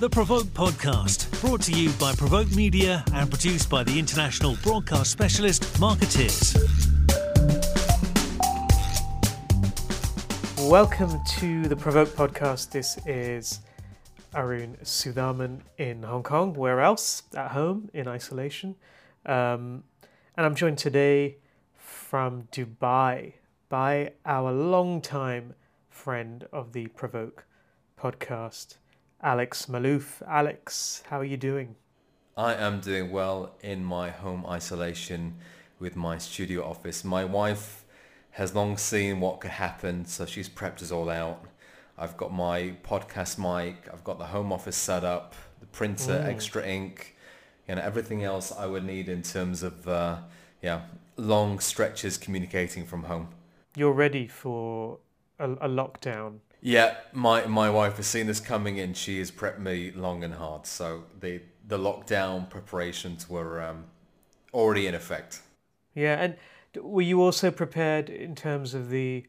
The Provoke Podcast, brought to you by Provoke Media and produced by the international broadcast specialist Markettiers. Welcome to the Provoke Podcast. This is Arun Sudhaman in Hong Kong. Where else? At home, in isolation. Um, and I'm joined today from Dubai by our long-time friend of the Provoke podcast, Alex Malouf. Alex, how are you doing? I am doing well in my home isolation with my studio office. My wife has long seen what could happen, so she's prepped us all out. I've got my podcast mic, I've got the home office set up, the printer, mm. extra ink, you know, everything else I would need in terms of, uh, yeah, long stretches communicating from home. You're ready for a, a lockdown yeah, my my wife has seen this coming in. She has prepped me long and hard. So the the lockdown preparations were um, already in effect. Yeah, and were you also prepared in terms of the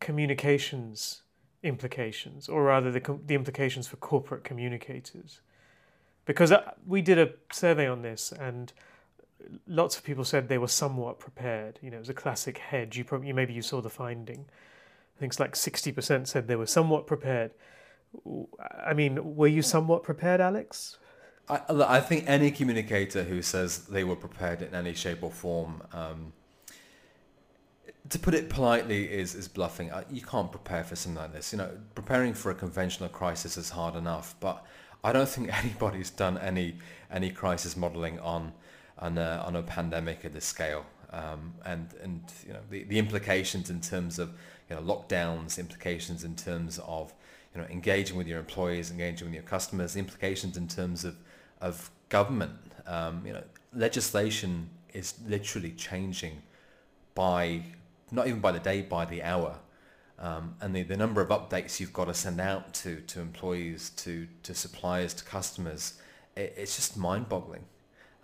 communications implications, or rather the the implications for corporate communicators? Because uh, we did a survey on this, and lots of people said they were somewhat prepared. You know, it was a classic hedge. You probably maybe you saw the finding I think it's like 60% said they were somewhat prepared. I mean, were you somewhat prepared, Alex? I, I think any communicator who says they were prepared in any shape or form, um, to put it politely, is is bluffing. You can't prepare for something like this. You know, preparing for a conventional crisis is hard enough, but I don't think anybody's done any any crisis modeling on on a, on a pandemic at this scale. Um, and and you know the, the implications in terms of you know, lockdowns, implications in terms of you know, engaging with your employees, engaging with your customers, implications in terms of, of government. Um, you know, legislation is literally changing by, not even by the day, by the hour. Um, and the, the number of updates you've got to send out to, to employees, to, to suppliers, to customers, it, it's just mind-boggling.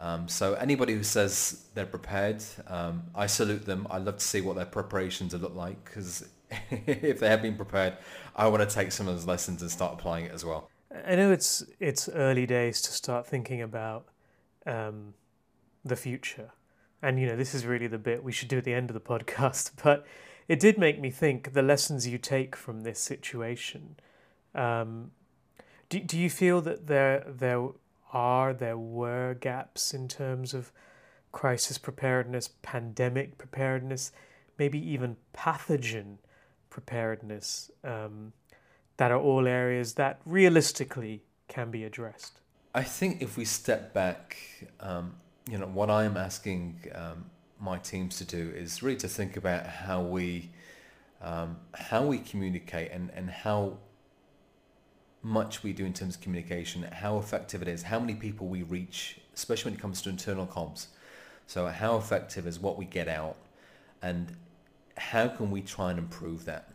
Um, so anybody who says they're prepared, um, I salute them. I love to see what their preparations look like because if they have been prepared, I want to take some of those lessons and start applying it as well. I know it's it's early days to start thinking about um, the future, and you know this is really the bit we should do at the end of the podcast. But it did make me think the lessons you take from this situation. Um, do do you feel that there there are, there were gaps in terms of crisis preparedness, pandemic preparedness, maybe even pathogen preparedness, um, that are all areas that realistically can be addressed. I think if we step back, um, you know, what I'm asking um, my teams to do is really to think about how we um, how we communicate and, and how much we do in terms of communication, how effective it is, how many people we reach, especially when it comes to internal comms. So how effective is what we get out and how can we try and improve that?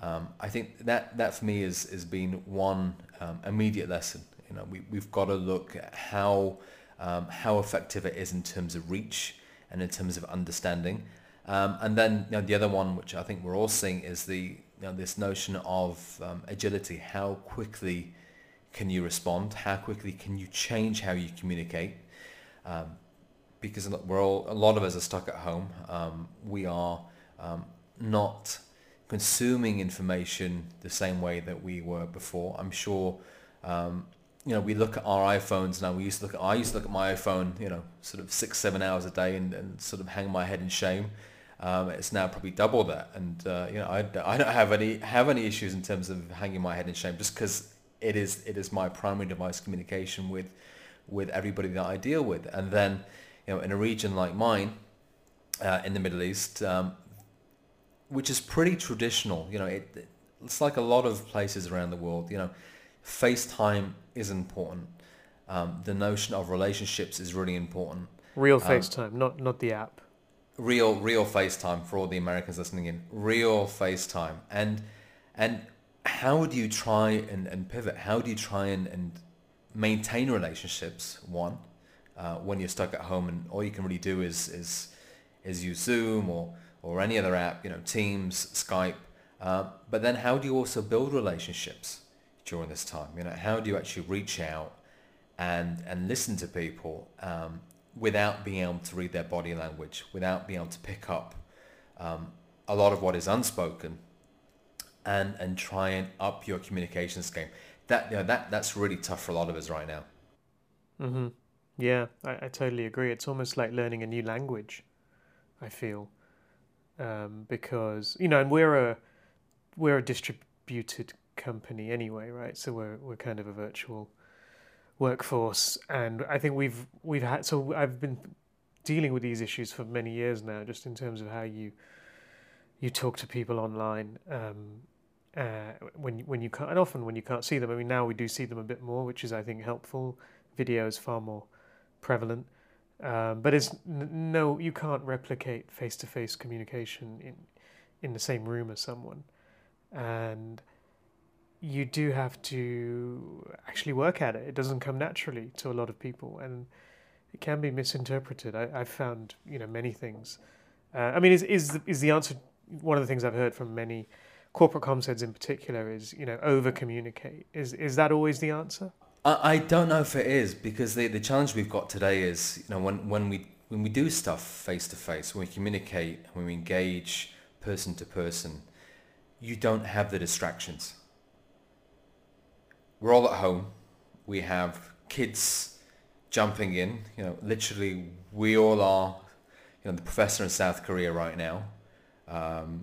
Um, I think that, that for me is, has been one um, immediate lesson. You know, we, we've got to look at how, um, how effective it is in terms of reach and in terms of understanding. Um, and then you know, the other one, which I think we're all seeing, is the you know, this notion of um, agility. How quickly can you respond? How quickly can you change how you communicate? Um, because we're all, a lot of us are stuck at home. Um, we are um, not consuming information the same way that we were before. I'm sure, um, you know, we look at our iPhones now. We used to look at, I used to look at my iPhone, you know, sort of six, seven hours a day and, and sort of hang my head in shame. Um, it's now probably double that, and uh, you know I, I don't have any have any issues in terms of hanging my head in shame, just because it is it is my primary device communication with with everybody that I deal with, and then you know in a region like mine uh, in the Middle East, um, which is pretty traditional, you know it, it's like a lot of places around the world, you know, FaceTime is important. Um, the notion of relationships is really important. Real um, FaceTime, not not the app real real FaceTime for all the Americans listening in. Real FaceTime. And and how do you try and, and pivot? How do you try and, and maintain relationships, one, uh, when you're stuck at home and all you can really do is is is use Zoom or or any other app, you know, Teams, Skype. Uh, but then how do you also build relationships during this time? You know, how do you actually reach out and and listen to people um, without being able to read their body language, without being able to pick up um, a lot of what is unspoken, and and try and up your communications game. That you know, that that's really tough for a lot of us right now. Mm-hmm. Yeah, I, I totally agree. It's almost like learning a new language. I feel um, because you know, and we're a we're a distributed company anyway, right? So we're we're kind of a virtual workforce, and I think we've we've had so I've been dealing with these issues for many years now, just in terms of how you you talk to people online um, uh, when when you can't, and often when you can't see them. I mean, now we do see them a bit more, which is I think helpful. Video is far more prevalent, um, but it's n- no, you can't replicate face to face communication in in the same room as someone, and you do have to actually work at it. It doesn't come naturally to a lot of people, and it can be misinterpreted. I, I've found you know many things. Uh, I mean, is is is the answer one of the things I've heard from many corporate comms heads in particular is you know over communicate. Is is that always the answer? I, I don't know if it is because the the challenge we've got today is you know when when we when we do stuff face to face, when we communicate, when we engage person to person, you don't have the distractions. We're all at home. We have kids jumping in. You know, literally, we all are. You know, the professor in South Korea right now, um,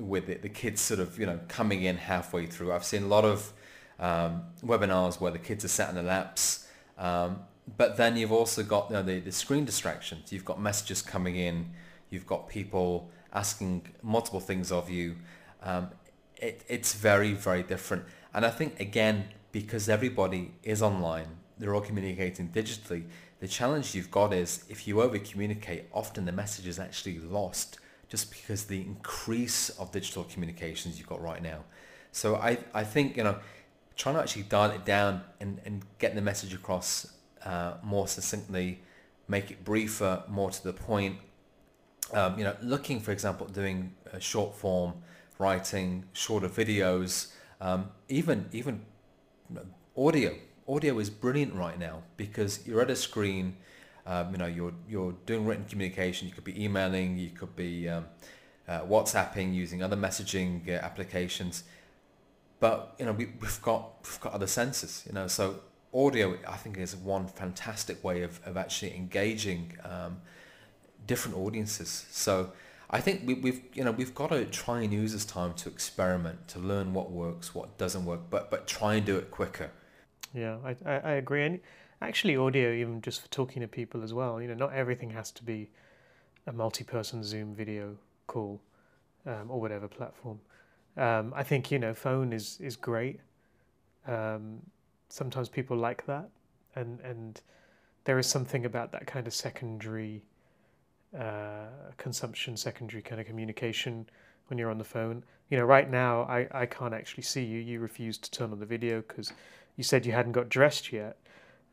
with the, the kids sort of you know coming in halfway through. I've seen a lot of um, webinars where the kids are sat in the laps. Um, but then you've also got you know, the, the screen distractions. You've got messages coming in. You've got people asking multiple things of you. Um, it, it's very, very different. And I think, again, because everybody is online, they're all communicating digitally, the challenge you've got is if you over communicate, often the message is actually lost just because the increase of digital communications you've got right now. So I, I think, you know, trying to actually dial it down and, and get the message across uh, more succinctly, make it briefer, more to the point. Um, you know, looking, for example, doing short form writing, shorter videos, um, even even audio. Audio is brilliant right now because you're at a screen. Um, you know, you're you're doing written communication. You could be emailing. You could be um, uh, WhatsApping using other messaging uh, applications but you know we, have got we've got other senses you know so audio i think is one fantastic way of, of actually engaging um, different audiences so i think we, we've you know we've got to try and use this time to experiment to learn what works what doesn't work but but try and do it quicker yeah i i, I agree and actually audio even just for talking to people as well you know not everything has to be a multi-person zoom video call um, or whatever platform um, I think you know phone is is great. Um, sometimes people like that, and and there is something about that kind of secondary uh, consumption, secondary kind of communication when you're on the phone. You know, right now I, I can't actually see you. You refused to turn on the video because you said you hadn't got dressed yet.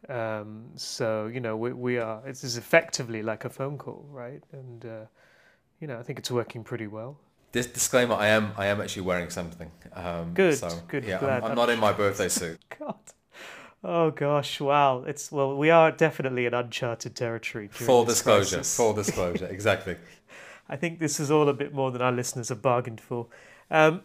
Um, so you know we we are. It is effectively like a phone call, right? And uh, you know I think it's working pretty well. This disclaimer: I am I am actually wearing something. Um, good, so, good. Yeah, I'm, I'm, not in my birthday suit. God. Oh gosh! Wow. It's well, we are definitely in uncharted territory. Full disclosure. Crisis. Full disclosure. Exactly. I think this is all a bit more than our listeners have bargained for. Um,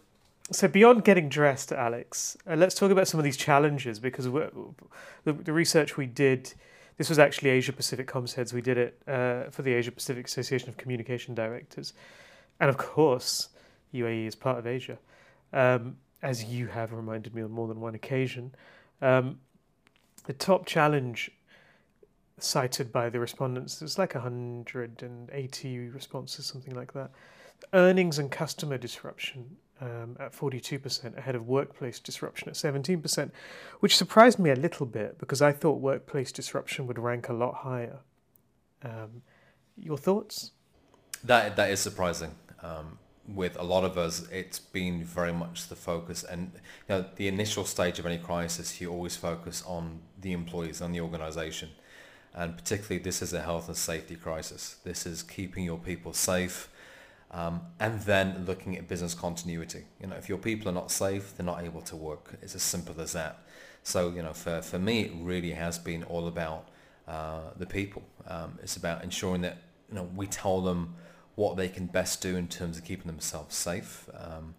so beyond getting dressed, Alex, uh, let's talk about some of these challenges because the, the research we did. This was actually Asia Pacific Comms Heads. We did it uh, for the Asia Pacific Association of Communication Directors and of course, UAE is part of Asia, um, as you have reminded me on more than one occasion. Um, the top challenge cited by the respondents, it's like 180 responses, something like that. Earnings and customer disruption um, at 42%, ahead of workplace disruption at 17%, which surprised me a little bit because I thought workplace disruption would rank a lot higher. Um, your thoughts? That that is surprising. Um, with a lot of us, it's been very much the focus. And you know, the initial stage of any crisis, you always focus on the employees, on the organization. And particularly, this is a health and safety crisis. This is keeping your people safe. Um, and then looking at business continuity. You know, if your people are not safe, they're not able to work. It's as simple as that. So, you know, for, for me, it really has been all about uh, the people. Um, it's about ensuring that, you know, we tell them what they can best do in terms of keeping themselves safe. Um,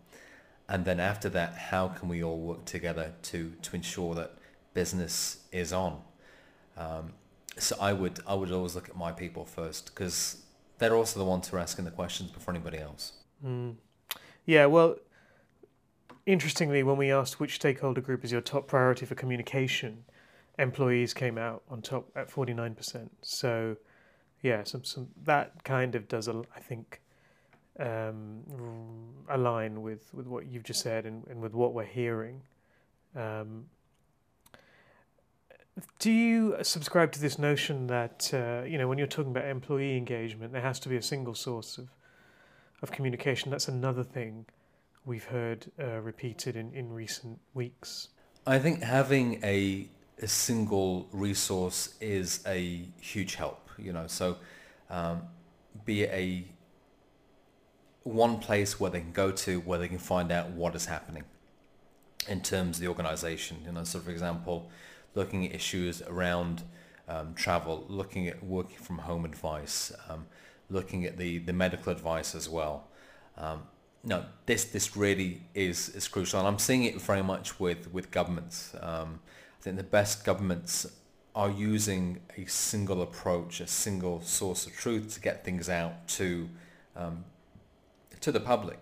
and then after that, how can we all work together to, to ensure that business is on? Um, so I would I would always look at my people first because they're also the ones who are asking the questions before anybody else. Mm. Yeah, well, interestingly, when we asked which stakeholder group is your top priority for communication, employees came out on top at forty nine percent. So, yeah, some some that kind of does I think um, align with with what you've just said and, and with what we're hearing. Um, do you subscribe to this notion that uh, you know when you're talking about employee engagement, there has to be a single source of of communication? That's another thing we've heard uh, repeated in, in recent weeks. I think having a a single resource is a huge help. You know, so um, be a one place where they can go to where they can find out what is happening in terms of the organization. You know, so for example looking at issues around um, travel, looking at working from home advice, um, looking at the, the medical advice as well. Um, no, this this really is is crucial, and I'm seeing it very much with with governments. Um, I think the best governments are using a single approach, a single source of truth to get things out to um, to the public.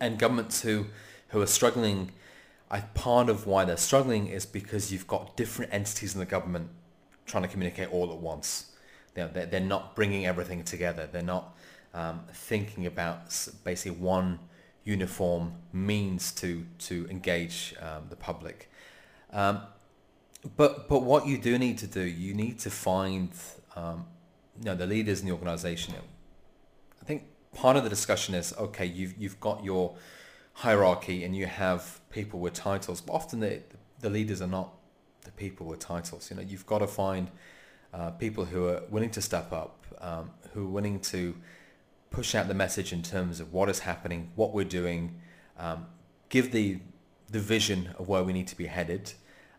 And governments who who are struggling I, part of why they're struggling is because you've got different entities in the government trying to communicate all at once. They're, they're, they're not bringing everything together. They're not um, thinking about basically one uniform means to, to engage um, the public. Um, but, but what you do need to do, you need to find um, you know, the leaders in the organization. I think part of the discussion is, okay, you've, you've got your hierarchy and you have people with titles, but often the, the leaders are not the people with titles. You know, you've got to find uh, people who are willing to step up, um, who are willing to push out the message in terms of what is happening, what we're doing, um, give the the vision of where we need to be headed,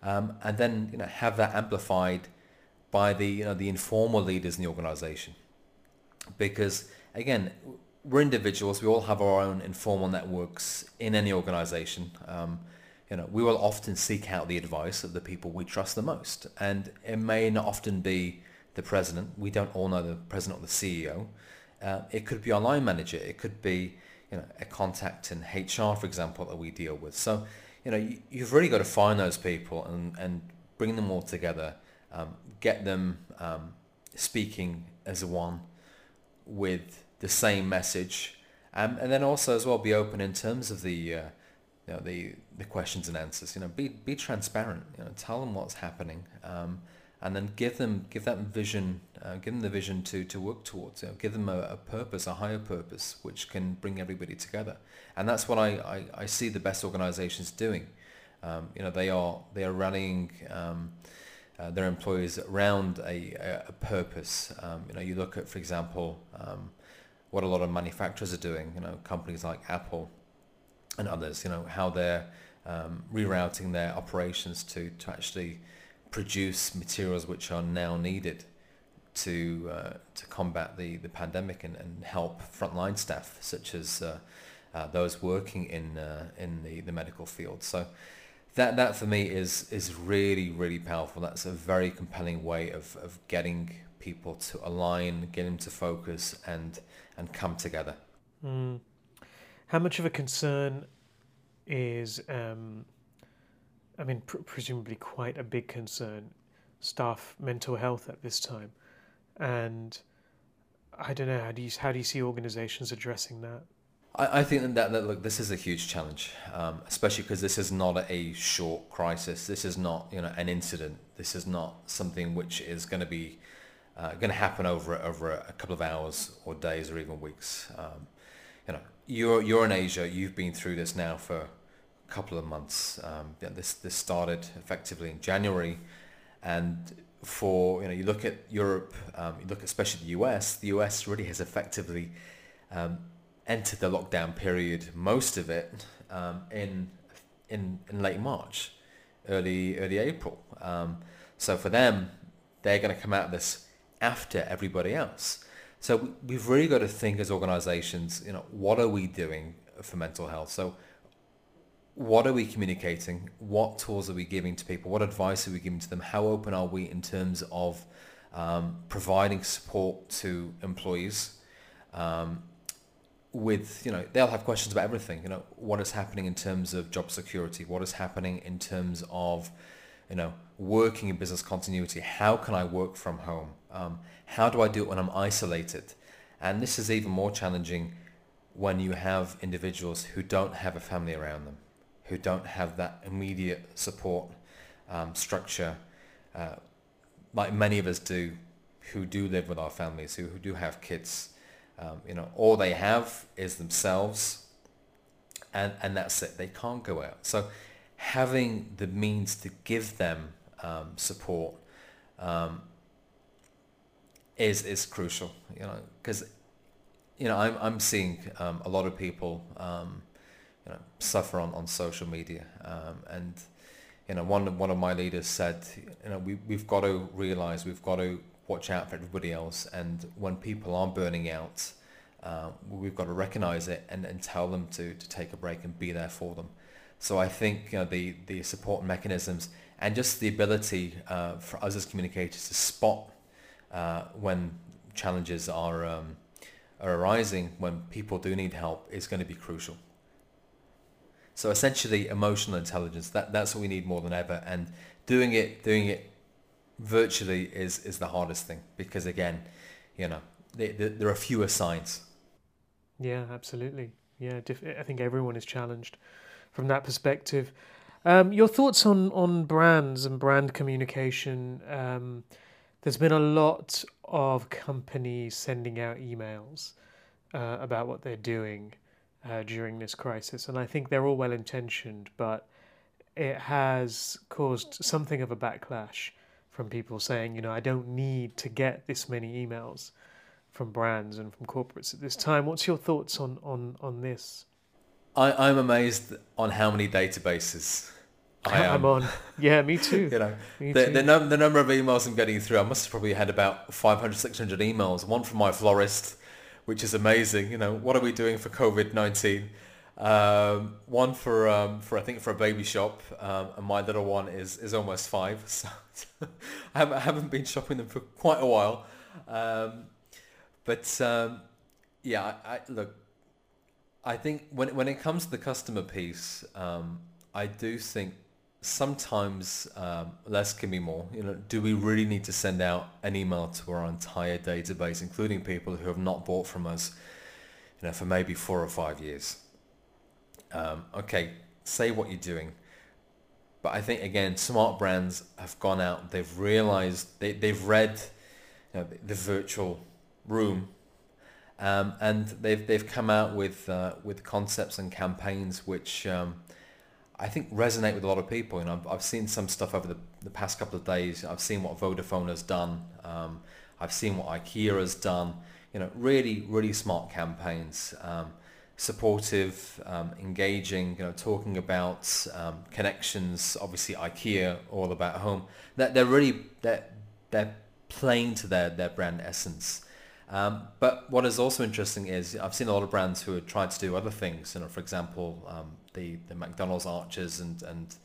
um, and then you know have that amplified by the you know the informal leaders in the organization. Because again, we're individuals. We all have our own informal networks in any organization. Um, you know, we will often seek out the advice of the people we trust the most, and it may not often be the president. We don't all know the president or the CEO. Uh, it could be our line manager. It could be you know a contact in HR, for example, that we deal with. So you know you, you've really got to find those people and and bring them all together, um, get them um, speaking as one with the same message, um, and then also as well be open in terms of the uh, you know, the the questions and answers. You know, be be transparent. You know, tell them what's happening, um, and then give them give that vision, uh, give them the vision to to work towards. You know, give them a, a, purpose, a higher purpose, which can bring everybody together. And that's what I, I, I see the best organisations doing. Um, you know, they are they are rallying. Um, uh, their employees around a, a, a purpose. Um, you know, you look at, for example, um, what a lot of manufacturers are doing, you know, companies like Apple and others, you know, how they're um, rerouting their operations to, to actually produce materials which are now needed to uh, to combat the, the pandemic and, and help frontline staff such as uh, uh, those working in uh, in the, the medical field. So that that for me is is really really powerful. That's a very compelling way of, of getting people to align, get them to focus, and and come together. Mm. How much of a concern is, um, I mean, pr- presumably quite a big concern, staff mental health at this time, and I don't know how do you how do you see organisations addressing that? I, I think that, that look, this is a huge challenge, um, especially because this is not a short crisis. This is not you know an incident. This is not something which is going to be uh, going to happen over over a couple of hours or days or even weeks. Um, you know, you're you're in Asia. You've been through this now for couple of months. Um, yeah, this this started effectively in January, and for you know you look at Europe, um, you look especially the US. The US really has effectively um, entered the lockdown period, most of it um, in in in late March, early early April. Um, so for them, they're going to come out of this after everybody else. So we've really got to think as organisations, you know, what are we doing for mental health? So what are we communicating? What tools are we giving to people? What advice are we giving to them? How open are we in terms of um, providing support to employees? Um, with you know they'll have questions about everything. You know what is happening in terms of job security? What is happening in terms of you know working in business continuity? How can I work from home? Um, how do I do it when I'm isolated? And this is even more challenging when you have individuals who don't have a family around them who don't have that immediate support um, structure uh, like many of us do who do live with our families, who, who do have kids. Um, you know, all they have is themselves and, and that's it. They can't go out. So having the means to give them um, support um, is, is crucial, you know, because, you know, I'm, I'm seeing um, a lot of people um, you know, suffer on, on social media. Um, and you know, one one of my leaders said, you know, we we've got to realize we've got to watch out for everybody else, and when people are burning out, uh, we've got to recognize it and, and tell them to, to take a break and be there for them. So I think you know, the the support mechanisms and just the ability uh, for us as communicators to spot uh, when challenges are um, are arising, when people do need help, is going to be crucial. So essentially, emotional intelligence. That that's what we need more than ever. And doing it, doing it virtually is is the hardest thing because again, you know, they, they, there are fewer signs. Yeah, absolutely. Yeah, I think everyone is challenged from that perspective. Um, your thoughts on on brands and brand communication? Um, there's been a lot of companies sending out emails uh, about what they're doing uh, during this crisis. And I think they're all well intentioned, but it has caused something of a backlash from people saying, you know, I don't need to get this many emails from brands and from corporates at this time. What's your thoughts on, on, on this? I, I'm amazed on how many databases I am. I'm on. Yeah, me too. you know, me the, too. The, num- the number of emails I'm getting through, I must have probably had about 500, 600 emails. One from my florist, which is amazing. You know, what are we doing for COVID nineteen? Um, one for um, for I think for a baby shop, um, and my little one is is almost five, so I, haven't, I haven't been shopping them for quite a while. Um, but um, yeah, I, I, look, I think when when it comes to the customer piece, um, I do think sometimes um, less can be more. You know, do we really need to send out an email to our entire database, including people who have not bought from us, you know, for maybe four or five years? Um, okay, say what you're doing. But I think again, smart brands have gone out. They've realized they they've read you know, the virtual room, um, and they've they've come out with uh, with concepts and campaigns which um, I think resonate with a lot of people. You know, I've, I've seen some stuff over the, the past couple of days. I've seen what Vodafone has done. Um, I've seen what IKEA has done. You know, really, really smart campaigns, um, supportive, um, engaging. You know, talking about um, connections. Obviously, IKEA all about home. That they're really they're, they're playing to their their brand essence. Um, but what is also interesting is I've seen a lot of brands who have tried to do other things. You know, for example, um, the the McDonald's arches and and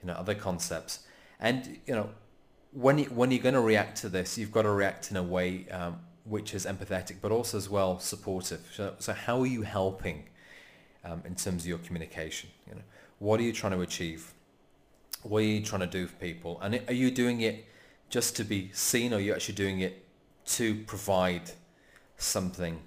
you know other concepts. And you know, when you, when you're going to react to this, you've got to react in a way um, which is empathetic, but also as well supportive. So, so how are you helping um, in terms of your communication? You know, what are you trying to achieve? What are you trying to do for people? And are you doing it just to be seen, or are you actually doing it to provide something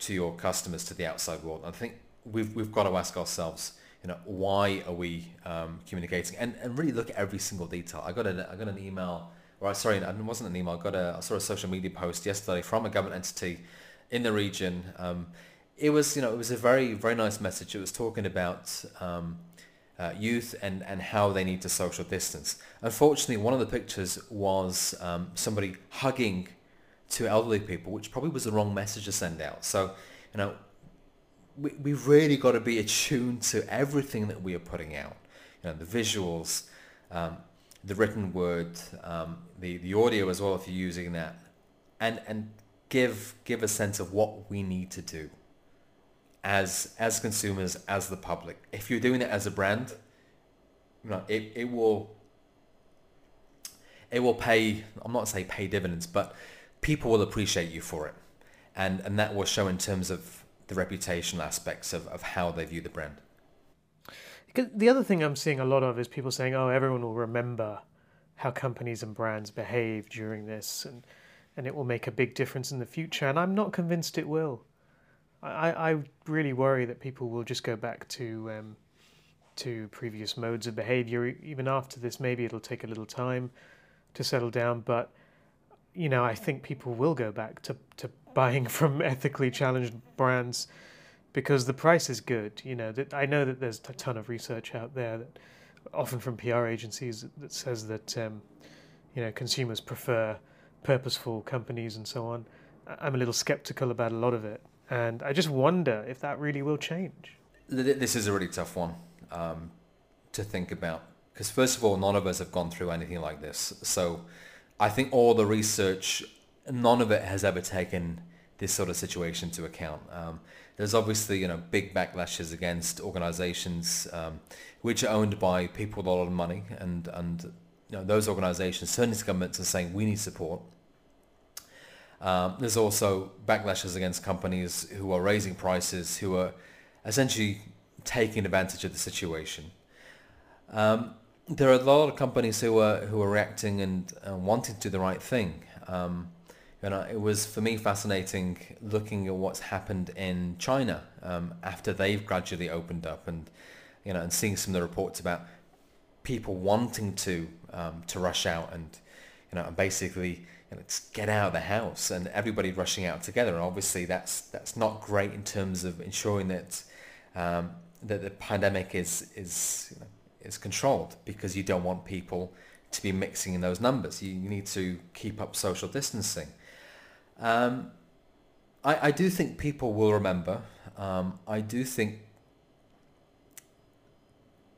to your customers, to the outside world. I think we've we've got to ask ourselves, you know, why are we um, communicating, and and really look at every single detail. I got a I got an email, or sorry, it wasn't an email. I got a I saw a social media post yesterday from a government entity in the region. Um, it was you know it was a very very nice message. It was talking about um, uh, youth and, and how they need to social distance. Unfortunately, one of the pictures was um, somebody hugging two elderly people, which probably was the wrong message to send out. So, you know, we, we've really got to be attuned to everything that we are putting out. You know, the visuals, um, the written word, um, the, the audio as well if you're using that, and, and give, give a sense of what we need to do as as consumers, as the public. If you're doing it as a brand, you know, it, it will it will pay I'm not saying pay dividends, but people will appreciate you for it. And and that will show in terms of the reputational aspects of, of how they view the brand. The other thing I'm seeing a lot of is people saying, "Oh, everyone will remember how companies and brands behave during this, and and it will make a big difference in the future." And I'm not convinced it will. I, I really worry that people will just go back to um, to previous modes of behavior even after this. Maybe it'll take a little time to settle down, but you know, I think people will go back to, to buying from ethically challenged brands because the price is good. You know, that I know that there's a ton of research out there that often from PR agencies that says that um, you know consumers prefer purposeful companies and so on. I'm a little skeptical about a lot of it. And I just wonder if that really will change. This is a really tough one um, to think about because first of all, none of us have gone through anything like this. So I think all the research, none of it has ever taken this sort of situation to account. Um, there's obviously you know big backlashes against organisations um, which are owned by people with a lot of money, and and you know, those organisations to governments are saying we need support. Um, there's also backlashes against companies who are raising prices, who are essentially taking advantage of the situation. Um, there are a lot of companies who are who are reacting and uh, wanting to do the right thing. Um, you know, it was for me fascinating looking at what's happened in China um, after they've gradually opened up, and you know, and seeing some of the reports about people wanting to um, to rush out and you know, and basically let's get out of the house and everybody rushing out together. And obviously that's that's not great in terms of ensuring that um, that the pandemic is is you know, is controlled because you don't want people to be mixing in those numbers. You, need to keep up social distancing. Um, I, I do think people will remember. Um, I do think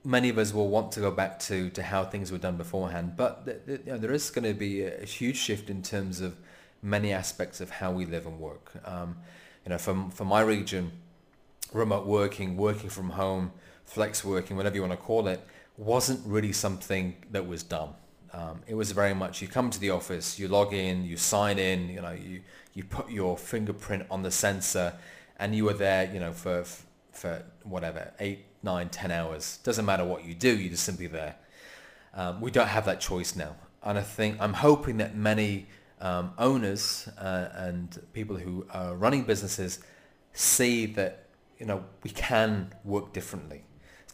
many of us will want to go back to, to how things were done beforehand, but th- th- you know, there is going to be a, huge shift in terms of many aspects of how we live and work. Um, you know, from for my region, remote working, working from home, flex working, whatever you want to call it, wasn't really something that was done. Um, it was very much you come to the office, you log in, you sign in, you know, you you put your fingerprint on the sensor, and you were there, you know, for for whatever eight nine, ten hours. Doesn't matter what you do, you're just simply there. Um, we don't have that choice now. And I think I'm hoping that many um, owners uh, and people who are running businesses see that you know we can work differently.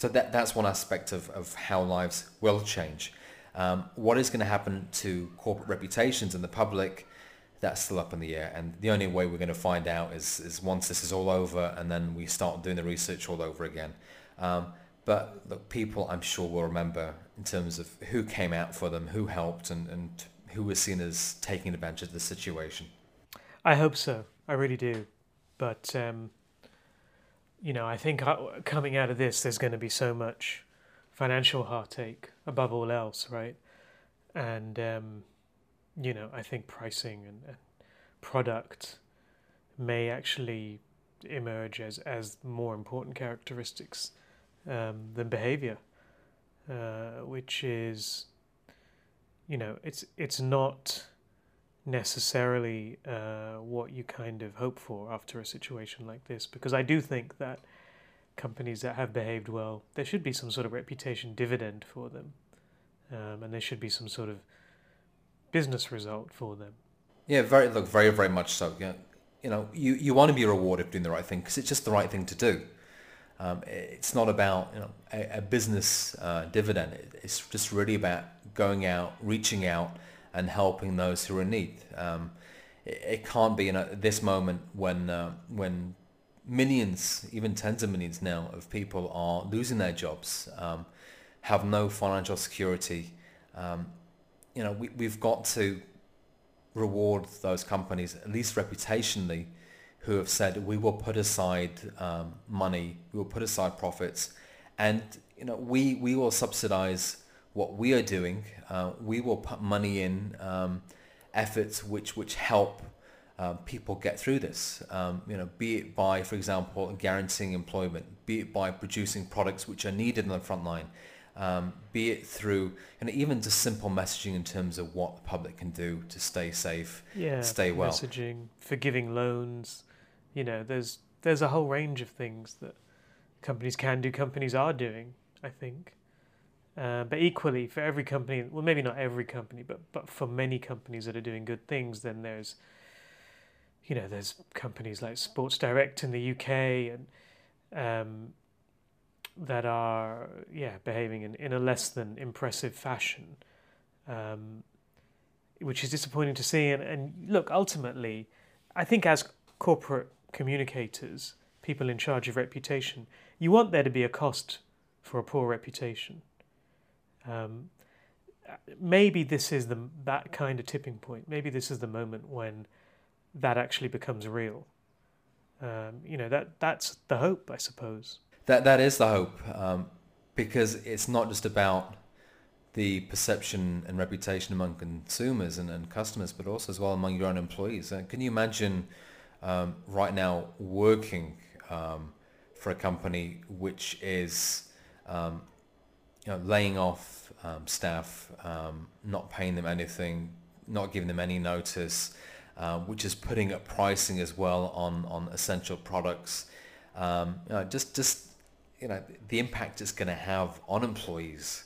So that that's one aspect of, of how lives will change. Um, what is going to happen to corporate reputations and the public? That's still up in the air, and the only way we're going to find out is is once this is all over, and then we start doing the research all over again. Um, but look, people I'm sure will remember in terms of who came out for them, who helped, and, and who was seen as taking advantage of the situation. I hope so. I really do. But, um, you know, I think uh, coming out of this, there's going to be so much financial heartache above all else, right? And, um, you know, I think pricing and, product may actually emerge as, as more important characteristics um, than behavior, uh, which is, you know, it's it's not necessarily uh, what you kind of hope for after a situation like this, because I do think that companies that have behaved well, there should be some sort of reputation dividend for them, um, and there should be some sort of business result for them. Yeah, very look, very very much so. Yeah, you know, you, you want to be rewarded for doing the right thing because it's just the right thing to do. Um, it's not about you know a, a business uh, dividend. It's just really about going out, reaching out, and helping those who are in need. Um, it, it, can't be in a, this moment when uh, when millions, even tens of millions now of people are losing their jobs, um, have no financial security. Um, you know, we, we've got to reward those companies, at least reputationally, who have said we will put aside um, money, we will put aside profits, and you know we we will subsidize what we are doing. Uh, we will put money in um, efforts which which help uh, people get through this. Um, you know, be it by, for example, guaranteeing employment, be it by producing products which are needed on the front line, um, be it through and even just simple messaging in terms of what the public can do to stay safe, yeah, stay well. Messaging, forgiving loans, you know, there's there's a whole range of things that companies can do, companies are doing. I think, uh, but equally for every company, well, maybe not every company, but but for many companies that are doing good things, then there's, you know, there's companies like Sports Direct in the UK and. Um, that are yeah behaving in, in a less than impressive fashion, um, which is disappointing to see. And, and look, ultimately, I think as corporate communicators, people in charge of reputation, you want there to be a cost for a poor reputation. Um, maybe this is the that kind of tipping point. Maybe this is the moment when that actually becomes real. Um, you know that that's the hope, I suppose. That that is the hope, um, because it's not just about the perception and reputation among consumers and, and customers, but also as well among your own employees. Uh, can you imagine um, right now working um, for a company which is um, you know, laying off um, staff, um, not paying them anything, not giving them any notice, uh, which is putting up pricing as well on, on essential products. Um, you know, just just you know the impact it's going to have on employees.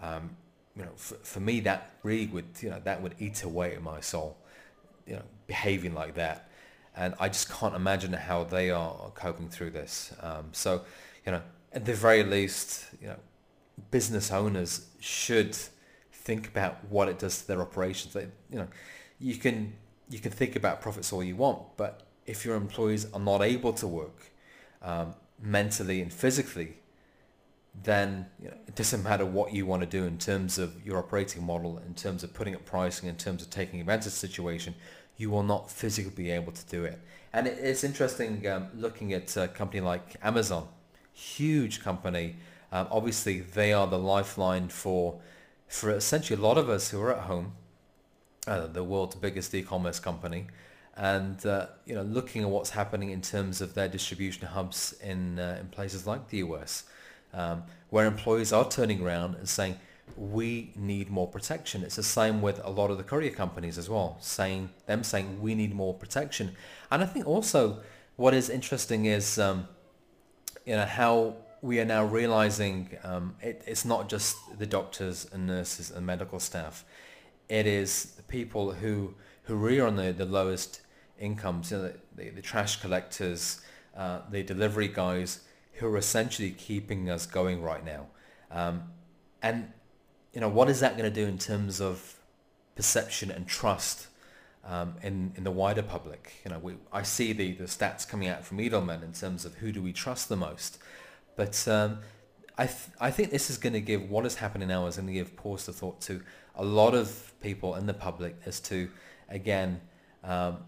Um, you know, for, for me, that really would you know that would eat away at my soul. You know, behaving like that and I just can't imagine how they are coping through this. Um, so, you know, at the very least, you know, business owners should think about what it does to their operations. They, you know, you can you can think about profits all you want, but if your employees are not able to work um, mentally and physically, then you know, it doesn't matter what you want to do in terms of your operating model, in terms of putting up pricing, in terms of taking advantage of the situation you will not physically be able to do it. And it's interesting um, looking at a company like Amazon, huge company. Um, obviously, they are the lifeline for for essentially a lot of us who are at home, uh, the world's biggest e-commerce company, and uh, you know, looking at what's happening in terms of their distribution hubs in uh, in places like the US, um, where employees are turning around and saying, we need more protection. It's the same with a lot of the courier companies as well, saying them saying we need more protection. And I think also what is interesting is um, you know how we are now realizing um, it, it's not just the doctors and nurses and medical staff. It is the people who who are on the, the lowest incomes, you know, the, the, the trash collectors, uh, the delivery guys who are essentially keeping us going right now. Um, and you know, what is that going to do in terms of perception and trust um, in in the wider public? You know, we, I see the, the stats coming out from Edelman in terms of who do we trust the most, but um, I th- I think this is going to give what is happening now is going to give pause to thought to a lot of people in the public as to again um,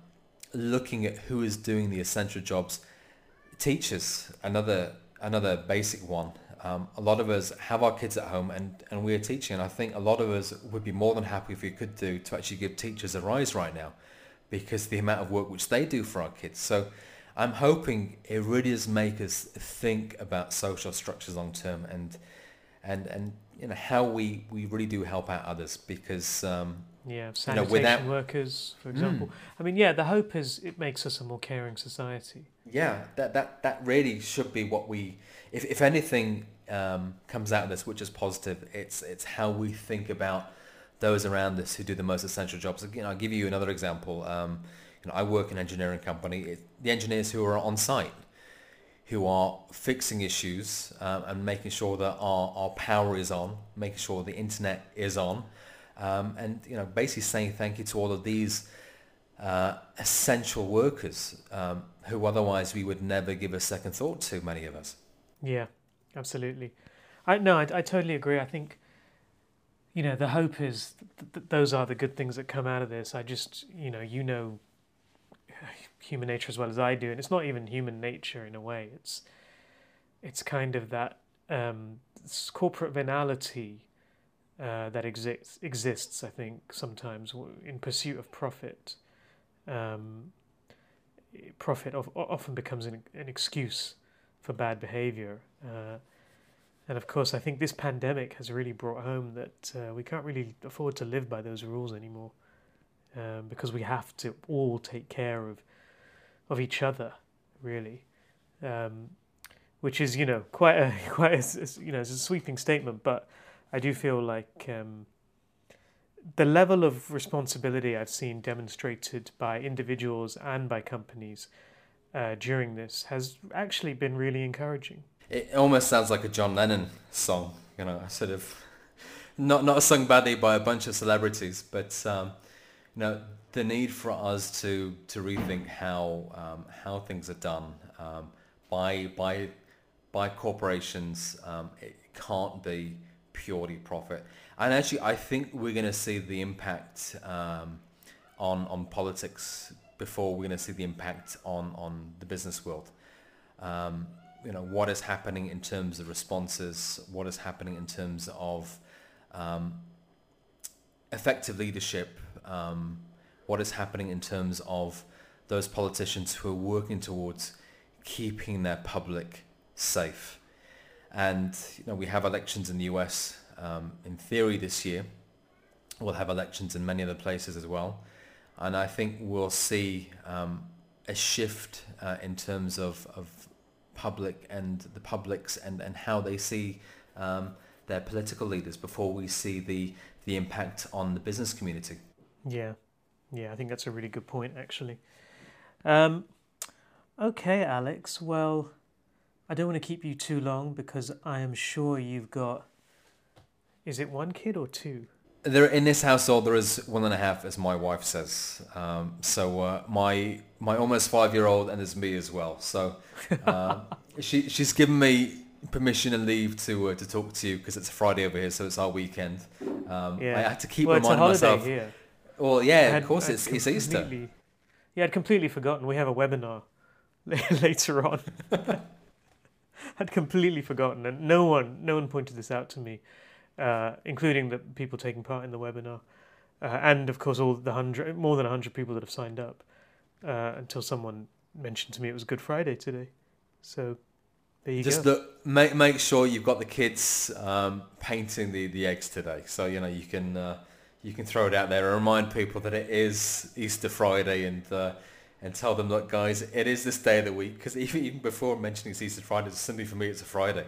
looking at who is doing the essential jobs. Teachers, another another basic one. Um, a lot of us have our kids at home and, and we're teaching. And I think a lot of us would be more than happy if we could do to actually give teachers a rise right now because the amount of work which they do for our kids. So I'm hoping it really does make us think about social structures long term and and and you know how we, we really do help out others because um, yeah sanitation you know, without... workers for example. Mm. I mean yeah the hope is it makes us a more caring society. Yeah that that that really should be what we if if anything um, comes out of this, which is positive. It's it's how we think about those around us who do the most essential jobs. Again, I'll give you another example. Um, you know, I work in an engineering company. It, the engineers who are on site, who are fixing issues um, and making sure that our, our power is on, making sure the internet is on, um, and you know, basically saying thank you to all of these uh, essential workers um, who otherwise we would never give a second thought to, many of us. Yeah, absolutely. I no, I, I totally agree. I think you know the hope is th- th- those are the good things that come out of this. I just you know you know human nature as well as I do, and it's not even human nature in a way. It's it's kind of that um, corporate venality uh, that exists exists. I think sometimes in pursuit of profit. Um, profit of, often becomes an, an excuse for bad behavior. Uh, and of course, I think this pandemic has really brought home that uh, we can't really afford to live by those rules anymore, um, because we have to all take care of of each other, really, um, which is you know quite a quite a, you know it's a sweeping statement, but I do feel like um, the level of responsibility I've seen demonstrated by individuals and by companies uh, during this has actually been really encouraging. It almost sounds like a John Lennon song, you know, sort of not not sung badly by a bunch of celebrities, but um, you know the need for us to to rethink how um, how things are done um, by by by corporations. Um, it can't be purely profit, and actually, I think we're going to see the impact um, on on politics before we're going to see the impact on on the business world. Um, you know what is happening in terms of responses, what is happening in terms of um, effective leadership, um, what is happening in terms of those politicians who are working towards keeping their public safe. And you know we have elections in the US um, in theory this year. We'll have elections in many other places as well, and I think we'll see um, a shift uh, in terms of, of public and the publics and, and how they see um, their political leaders before we see the the impact on the business community. Yeah, yeah, I think that's a really good point actually. Um, okay, Alex. Well, I don't want to keep you too long because I am sure you've got. Is it one kid or two? There in this household there is one and a half, as my wife says. Um, so uh, my my almost five year old and there's me as well. So uh, she she's given me permission and leave to uh, to talk to you because it's a Friday over here, so it's our weekend. Um, yeah. I had to keep well, reminding myself. Here. Well, yeah, had, of course, it's, it's Easter. Yeah, I'd completely forgotten. We have a webinar later on. I'd completely forgotten, and no one, no one pointed this out to me uh, including the people taking part in the webinar, uh, and of course all the hundred, more than hundred people that have signed up. Uh, until someone mentioned to me it was Good Friday today, so there you Just go. Just make make sure you've got the kids um, painting the, the eggs today, so you know you can uh, you can throw it out there and remind people that it is Easter Friday and uh, and tell them, look, guys, it is this day of the week because even, even before mentioning it's Easter Friday, Sunday for me, it's a Friday.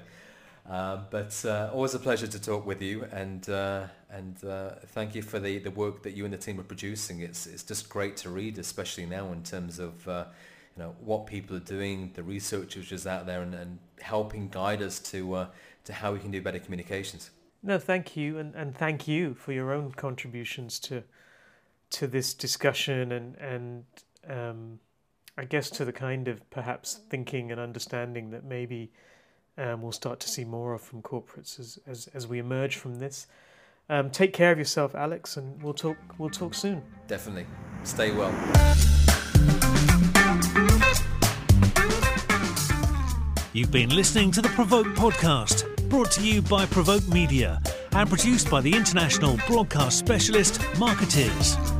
Uh, but uh, always a pleasure to talk with you, and uh, and uh, thank you for the, the work that you and the team are producing. It's it's just great to read, especially now in terms of uh, you know what people are doing, the research which is out there, and, and helping guide us to to how we can do better communications. No, thank you, and, and thank you for your own contributions to to this discussion, and and um, I guess to the kind of perhaps thinking and understanding that maybe um, we'll start to see more of from corporates as, as, as we emerge from this. Um, take care of yourself, Alex, and we'll talk. We'll talk soon. Definitely. Stay well. You've been listening to the Provoke podcast, brought to you by Provoke Media and produced by the international broadcast specialist Markettiers.